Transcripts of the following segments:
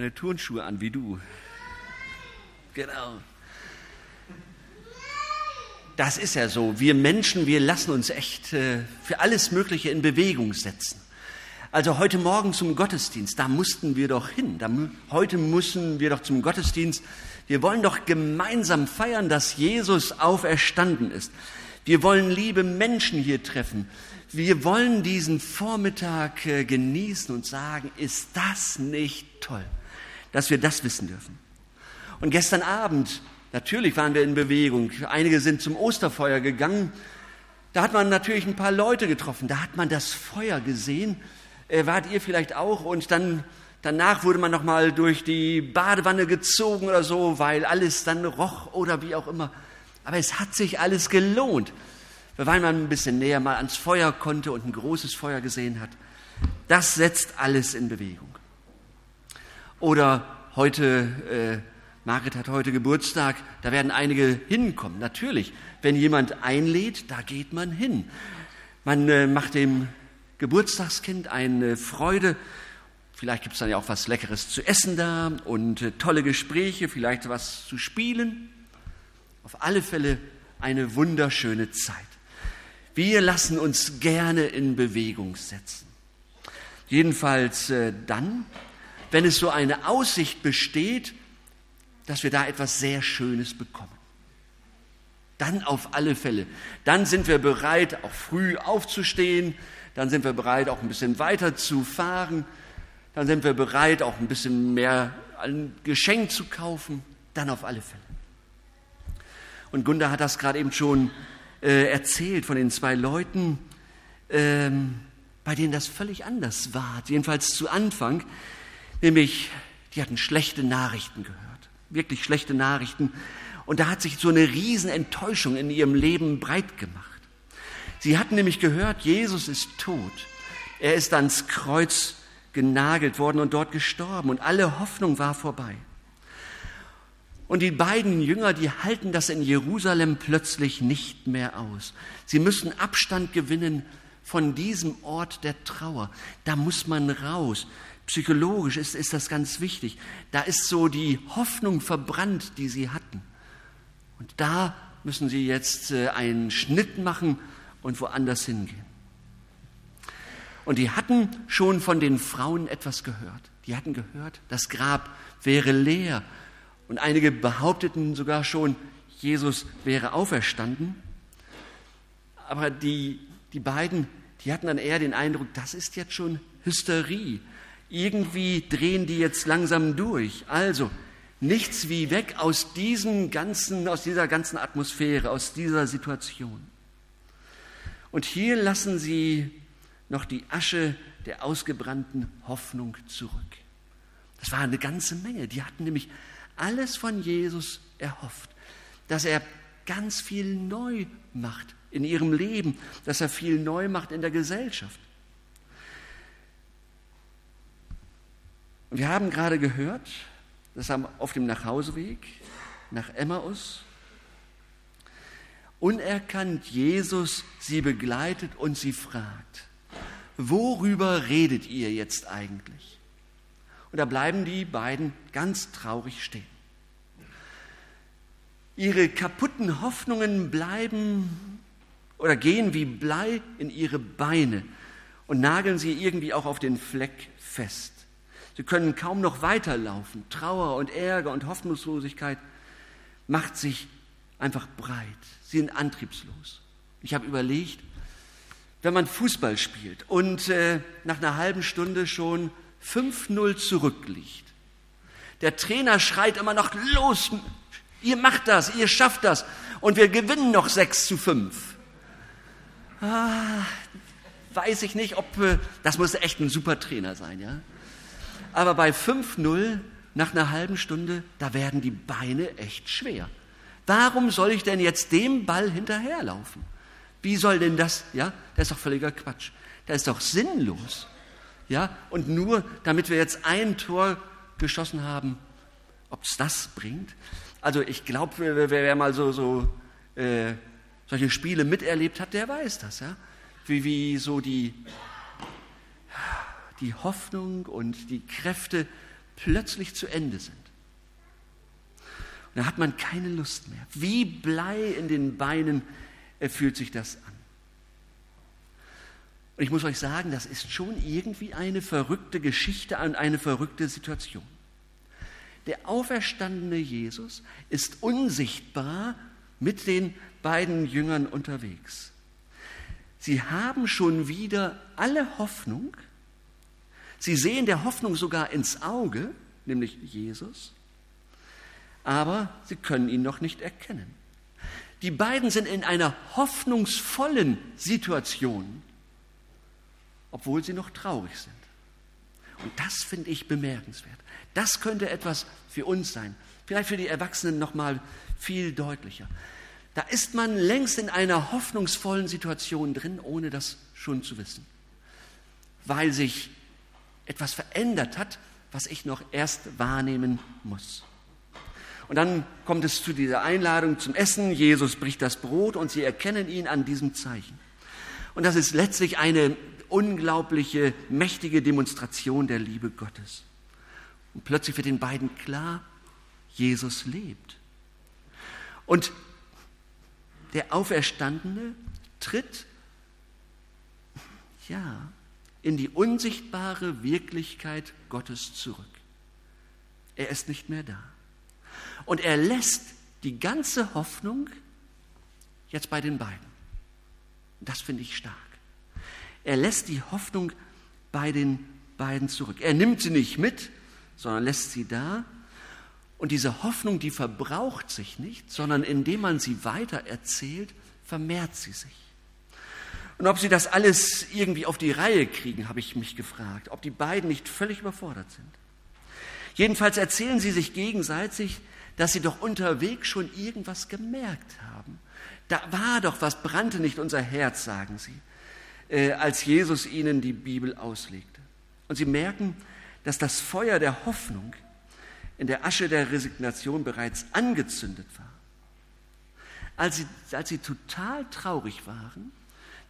meine Turnschuhe an wie du. Genau. Das ist ja so. Wir Menschen, wir lassen uns echt äh, für alles Mögliche in Bewegung setzen. Also heute Morgen zum Gottesdienst, da mussten wir doch hin. Da, heute müssen wir doch zum Gottesdienst. Wir wollen doch gemeinsam feiern, dass Jesus auferstanden ist. Wir wollen liebe Menschen hier treffen. Wir wollen diesen Vormittag äh, genießen und sagen, ist das nicht toll? Dass wir das wissen dürfen. Und gestern Abend, natürlich waren wir in Bewegung. Einige sind zum Osterfeuer gegangen. Da hat man natürlich ein paar Leute getroffen. Da hat man das Feuer gesehen. Äh, wart ihr vielleicht auch? Und dann danach wurde man noch mal durch die Badewanne gezogen oder so, weil alles dann roch oder wie auch immer. Aber es hat sich alles gelohnt, weil man ein bisschen näher mal ans Feuer konnte und ein großes Feuer gesehen hat. Das setzt alles in Bewegung. Oder heute, äh, Margret hat heute Geburtstag, da werden einige hinkommen. Natürlich, wenn jemand einlädt, da geht man hin. Man äh, macht dem Geburtstagskind eine Freude. Vielleicht gibt es dann ja auch was Leckeres zu essen da und äh, tolle Gespräche, vielleicht was zu spielen. Auf alle Fälle eine wunderschöne Zeit. Wir lassen uns gerne in Bewegung setzen. Jedenfalls äh, dann, wenn es so eine Aussicht besteht, dass wir da etwas sehr Schönes bekommen. Dann auf alle Fälle. Dann sind wir bereit, auch früh aufzustehen. Dann sind wir bereit, auch ein bisschen weiter zu fahren. Dann sind wir bereit, auch ein bisschen mehr ein Geschenk zu kaufen. Dann auf alle Fälle. Und Gunda hat das gerade eben schon äh, erzählt von den zwei Leuten, ähm, bei denen das völlig anders war. Jedenfalls zu Anfang. Nämlich, die hatten schlechte Nachrichten gehört, wirklich schlechte Nachrichten. Und da hat sich so eine Riesenenttäuschung in ihrem Leben breit gemacht. Sie hatten nämlich gehört, Jesus ist tot. Er ist ans Kreuz genagelt worden und dort gestorben und alle Hoffnung war vorbei. Und die beiden Jünger, die halten das in Jerusalem plötzlich nicht mehr aus. Sie müssen Abstand gewinnen von diesem Ort der Trauer. Da muss man raus. Psychologisch ist, ist das ganz wichtig. Da ist so die Hoffnung verbrannt, die sie hatten. Und da müssen sie jetzt äh, einen Schnitt machen und woanders hingehen. Und die hatten schon von den Frauen etwas gehört. Die hatten gehört, das Grab wäre leer. Und einige behaupteten sogar schon, Jesus wäre auferstanden. Aber die, die beiden, die hatten dann eher den Eindruck, das ist jetzt schon Hysterie irgendwie drehen die jetzt langsam durch. Also nichts wie weg aus diesem ganzen, aus dieser ganzen Atmosphäre, aus dieser Situation. Und hier lassen sie noch die Asche der ausgebrannten Hoffnung zurück. Das war eine ganze Menge. Die hatten nämlich alles von Jesus erhofft, dass er ganz viel neu macht in ihrem Leben, dass er viel neu macht in der Gesellschaft. Wir haben gerade gehört, dass auf dem Nachhauseweg nach Emmaus unerkannt Jesus sie begleitet und sie fragt, worüber redet ihr jetzt eigentlich? Und da bleiben die beiden ganz traurig stehen. Ihre kaputten Hoffnungen bleiben oder gehen wie Blei in ihre Beine und nageln sie irgendwie auch auf den Fleck fest. Sie können kaum noch weiterlaufen. Trauer und Ärger und Hoffnungslosigkeit macht sich einfach breit. Sie sind antriebslos. Ich habe überlegt, wenn man Fußball spielt und äh, nach einer halben Stunde schon 5-0 zurückliegt, der Trainer schreit immer noch, los, ihr macht das, ihr schafft das und wir gewinnen noch 6 zu 5. Ah, weiß ich nicht, ob, äh, das muss echt ein super Trainer sein, ja? Aber bei 5-0 nach einer halben Stunde, da werden die Beine echt schwer. Warum soll ich denn jetzt dem Ball hinterherlaufen? Wie soll denn das, ja, das ist doch völliger Quatsch. Das ist doch sinnlos. Ja, und nur damit wir jetzt ein Tor geschossen haben, ob es das bringt? Also ich glaube, wer, wer, mal so, so äh, solche Spiele miterlebt hat, der weiß das, ja. Wie, wie so die die Hoffnung und die Kräfte plötzlich zu Ende sind. Und da hat man keine Lust mehr. Wie Blei in den Beinen fühlt sich das an. Und ich muss euch sagen, das ist schon irgendwie eine verrückte Geschichte und eine verrückte Situation. Der auferstandene Jesus ist unsichtbar mit den beiden Jüngern unterwegs. Sie haben schon wieder alle Hoffnung. Sie sehen der Hoffnung sogar ins Auge, nämlich Jesus, aber sie können ihn noch nicht erkennen. Die beiden sind in einer hoffnungsvollen Situation, obwohl sie noch traurig sind. Und das finde ich bemerkenswert. Das könnte etwas für uns sein. Vielleicht für die Erwachsenen noch mal viel deutlicher. Da ist man längst in einer hoffnungsvollen Situation drin, ohne das schon zu wissen. Weil sich etwas verändert hat, was ich noch erst wahrnehmen muss. Und dann kommt es zu dieser Einladung zum Essen. Jesus bricht das Brot und sie erkennen ihn an diesem Zeichen. Und das ist letztlich eine unglaubliche, mächtige Demonstration der Liebe Gottes. Und plötzlich wird den beiden klar, Jesus lebt. Und der Auferstandene tritt, ja, in die unsichtbare Wirklichkeit Gottes zurück. Er ist nicht mehr da. Und er lässt die ganze Hoffnung jetzt bei den beiden. Das finde ich stark. Er lässt die Hoffnung bei den beiden zurück. Er nimmt sie nicht mit, sondern lässt sie da. Und diese Hoffnung, die verbraucht sich nicht, sondern indem man sie weiter erzählt, vermehrt sie sich. Und ob sie das alles irgendwie auf die Reihe kriegen, habe ich mich gefragt, ob die beiden nicht völlig überfordert sind. Jedenfalls erzählen sie sich gegenseitig, dass sie doch unterwegs schon irgendwas gemerkt haben. Da war doch was, brannte nicht unser Herz, sagen sie äh, als Jesus ihnen die Bibel auslegte. Und sie merken, dass das Feuer der Hoffnung in der Asche der Resignation bereits angezündet war. Als sie, als sie total traurig waren,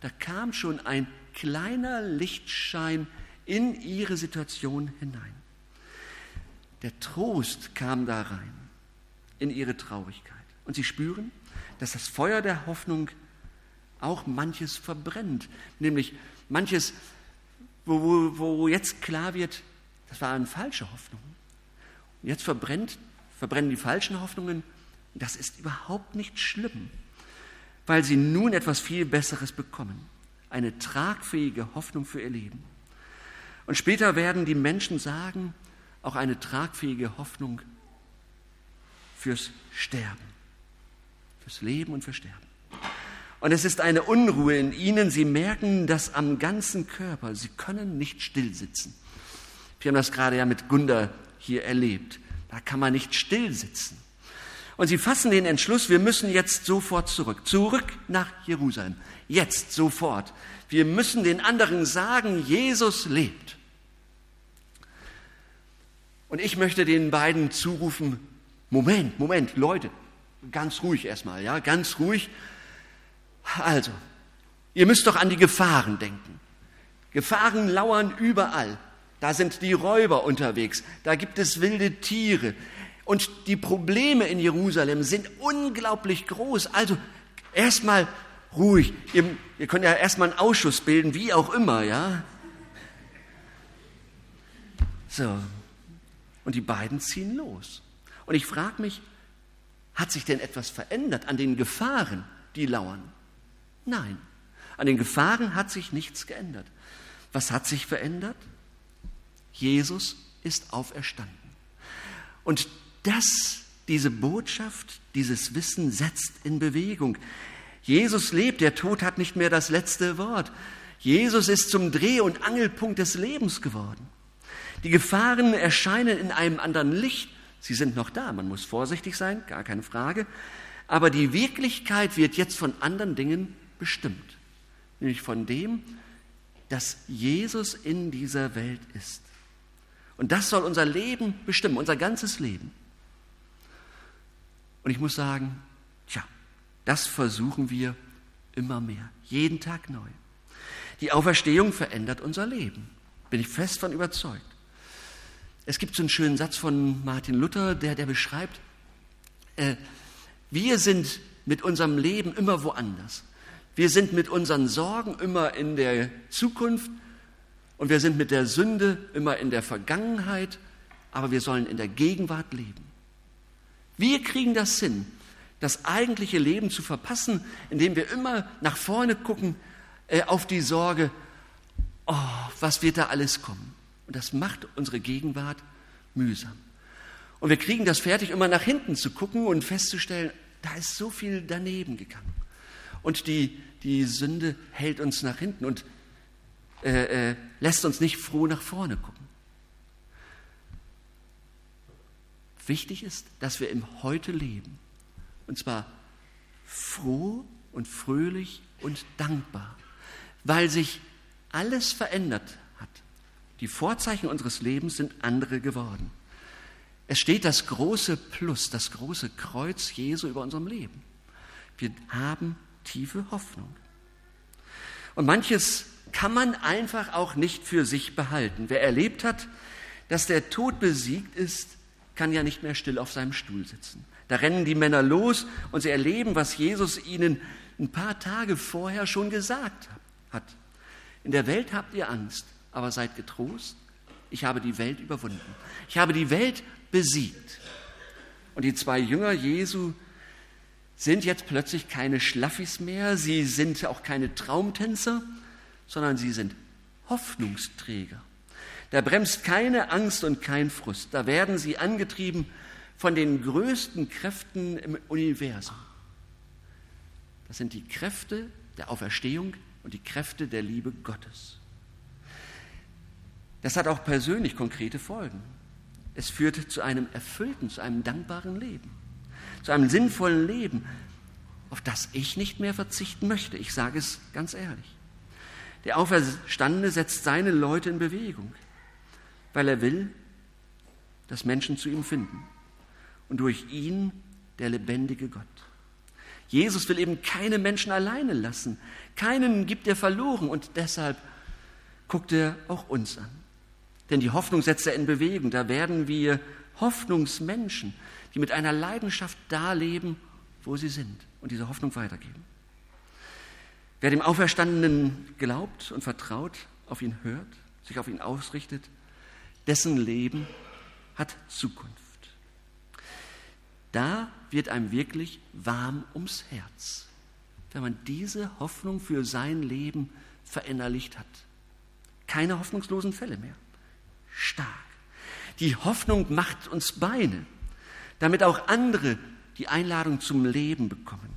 da kam schon ein kleiner Lichtschein in ihre Situation hinein. Der Trost kam da rein in ihre Traurigkeit. Und sie spüren, dass das Feuer der Hoffnung auch manches verbrennt. Nämlich manches, wo, wo, wo jetzt klar wird, das waren falsche Hoffnungen. Und jetzt verbrennt, verbrennen die falschen Hoffnungen. Das ist überhaupt nicht schlimm, weil sie nun etwas viel Besseres bekommen. Eine tragfähige Hoffnung für ihr Leben. Und später werden die Menschen sagen, auch eine tragfähige Hoffnung fürs Sterben. Fürs Leben und fürs Sterben. Und es ist eine Unruhe in ihnen. Sie merken das am ganzen Körper. Sie können nicht still sitzen. Wir haben das gerade ja mit Gunda hier erlebt. Da kann man nicht still sitzen. Und sie fassen den Entschluss, wir müssen jetzt sofort zurück. Zurück nach Jerusalem. Jetzt, sofort. Wir müssen den anderen sagen, Jesus lebt. Und ich möchte den beiden zurufen, Moment, Moment, Leute, ganz ruhig erstmal, ja, ganz ruhig. Also, ihr müsst doch an die Gefahren denken. Gefahren lauern überall. Da sind die Räuber unterwegs, da gibt es wilde Tiere. Und die Probleme in Jerusalem sind unglaublich groß. Also erstmal ruhig. Ihr, ihr könnt ja erstmal einen Ausschuss bilden, wie auch immer, ja. So. Und die beiden ziehen los. Und ich frage mich, hat sich denn etwas verändert an den Gefahren, die lauern? Nein, an den Gefahren hat sich nichts geändert. Was hat sich verändert? Jesus ist auferstanden. Und das, diese Botschaft, dieses Wissen setzt in Bewegung. Jesus lebt, der Tod hat nicht mehr das letzte Wort. Jesus ist zum Dreh- und Angelpunkt des Lebens geworden. Die Gefahren erscheinen in einem anderen Licht. Sie sind noch da, man muss vorsichtig sein, gar keine Frage. Aber die Wirklichkeit wird jetzt von anderen Dingen bestimmt, nämlich von dem, dass Jesus in dieser Welt ist. Und das soll unser Leben bestimmen, unser ganzes Leben. Und ich muss sagen, tja, das versuchen wir immer mehr, jeden Tag neu. Die Auferstehung verändert unser Leben, bin ich fest von überzeugt. Es gibt so einen schönen Satz von Martin Luther, der, der beschreibt, äh, wir sind mit unserem Leben immer woanders. Wir sind mit unseren Sorgen immer in der Zukunft und wir sind mit der Sünde immer in der Vergangenheit, aber wir sollen in der Gegenwart leben. Wir kriegen das hin, das eigentliche Leben zu verpassen, indem wir immer nach vorne gucken äh, auf die Sorge, oh, was wird da alles kommen? Und das macht unsere Gegenwart mühsam. Und wir kriegen das fertig, immer nach hinten zu gucken und festzustellen, da ist so viel daneben gegangen. Und die, die Sünde hält uns nach hinten und äh, äh, lässt uns nicht froh nach vorne gucken. Wichtig ist, dass wir im Heute leben. Und zwar froh und fröhlich und dankbar, weil sich alles verändert hat. Die Vorzeichen unseres Lebens sind andere geworden. Es steht das große Plus, das große Kreuz Jesu über unserem Leben. Wir haben tiefe Hoffnung. Und manches kann man einfach auch nicht für sich behalten. Wer erlebt hat, dass der Tod besiegt ist, kann ja nicht mehr still auf seinem Stuhl sitzen. Da rennen die Männer los und sie erleben, was Jesus ihnen ein paar Tage vorher schon gesagt hat. In der Welt habt ihr Angst, aber seid getrost. Ich habe die Welt überwunden. Ich habe die Welt besiegt. Und die zwei Jünger Jesu sind jetzt plötzlich keine Schlaffis mehr, sie sind auch keine Traumtänzer, sondern sie sind Hoffnungsträger. Da bremst keine Angst und kein Frust. Da werden sie angetrieben von den größten Kräften im Universum. Das sind die Kräfte der Auferstehung und die Kräfte der Liebe Gottes. Das hat auch persönlich konkrete Folgen. Es führt zu einem erfüllten, zu einem dankbaren Leben, zu einem sinnvollen Leben, auf das ich nicht mehr verzichten möchte. Ich sage es ganz ehrlich. Der Auferstandene setzt seine Leute in Bewegung, weil er will, dass Menschen zu ihm finden. Und durch ihn der lebendige Gott. Jesus will eben keine Menschen alleine lassen. Keinen gibt er verloren und deshalb guckt er auch uns an. Denn die Hoffnung setzt er in Bewegung. Da werden wir Hoffnungsmenschen, die mit einer Leidenschaft da leben, wo sie sind und diese Hoffnung weitergeben. Wer dem Auferstandenen glaubt und vertraut, auf ihn hört, sich auf ihn ausrichtet, dessen Leben hat Zukunft. Da wird einem wirklich warm ums Herz, wenn man diese Hoffnung für sein Leben verinnerlicht hat. Keine hoffnungslosen Fälle mehr stark. Die Hoffnung macht uns Beine, damit auch andere die Einladung zum Leben bekommen.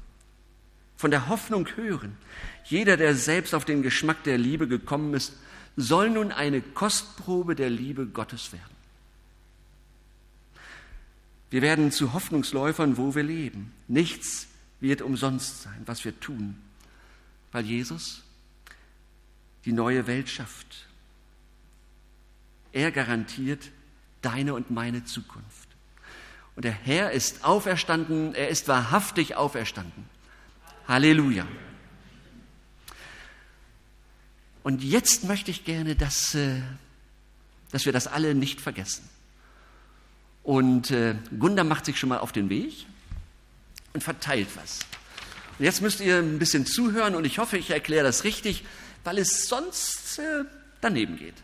Von der Hoffnung hören. Jeder, der selbst auf den Geschmack der Liebe gekommen ist, soll nun eine Kostprobe der Liebe Gottes werden. Wir werden zu Hoffnungsläufern, wo wir leben. Nichts wird umsonst sein, was wir tun, weil Jesus die neue Welt schafft er garantiert deine und meine Zukunft. Und der Herr ist auferstanden, er ist wahrhaftig auferstanden. Halleluja. Und jetzt möchte ich gerne, dass, äh, dass wir das alle nicht vergessen. Und äh, Gunda macht sich schon mal auf den Weg und verteilt was. Und jetzt müsst ihr ein bisschen zuhören und ich hoffe, ich erkläre das richtig, weil es sonst äh, daneben geht.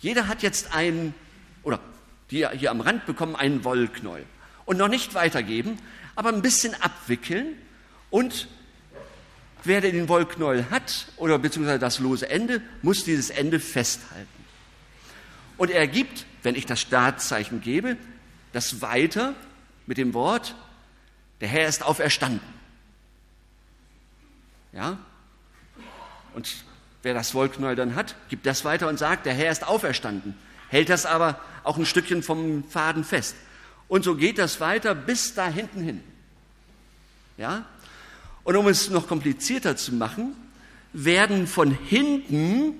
Jeder hat jetzt einen, oder die hier am Rand bekommen, einen Wollknäuel. Und noch nicht weitergeben, aber ein bisschen abwickeln und wer den Wollknäuel hat oder beziehungsweise das lose Ende, muss dieses Ende festhalten. Und er gibt, wenn ich das Startzeichen gebe, das weiter mit dem Wort, der Herr ist auferstanden. Ja? Und Wer das Wollknäuel dann hat, gibt das weiter und sagt, der Herr ist auferstanden, hält das aber auch ein Stückchen vom Faden fest. Und so geht das weiter bis da hinten hin. Ja? Und um es noch komplizierter zu machen, werden von hinten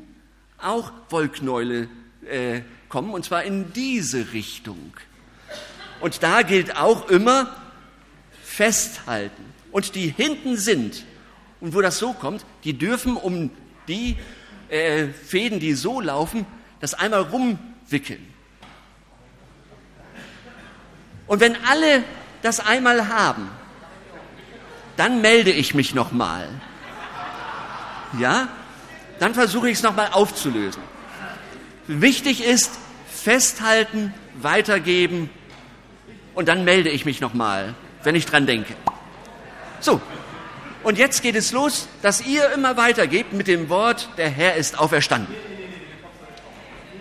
auch Wollknäule äh, kommen, und zwar in diese Richtung. Und da gilt auch immer festhalten. Und die hinten sind, und wo das so kommt, die dürfen um die äh, Fäden, die so laufen, das einmal rumwickeln. Und wenn alle das einmal haben, dann melde ich mich nochmal. Ja? Dann versuche ich es nochmal aufzulösen. Wichtig ist, festhalten, weitergeben und dann melde ich mich nochmal, wenn ich dran denke. So, und jetzt geht es los, dass ihr immer weitergebt mit dem Wort, der Herr ist auferstanden.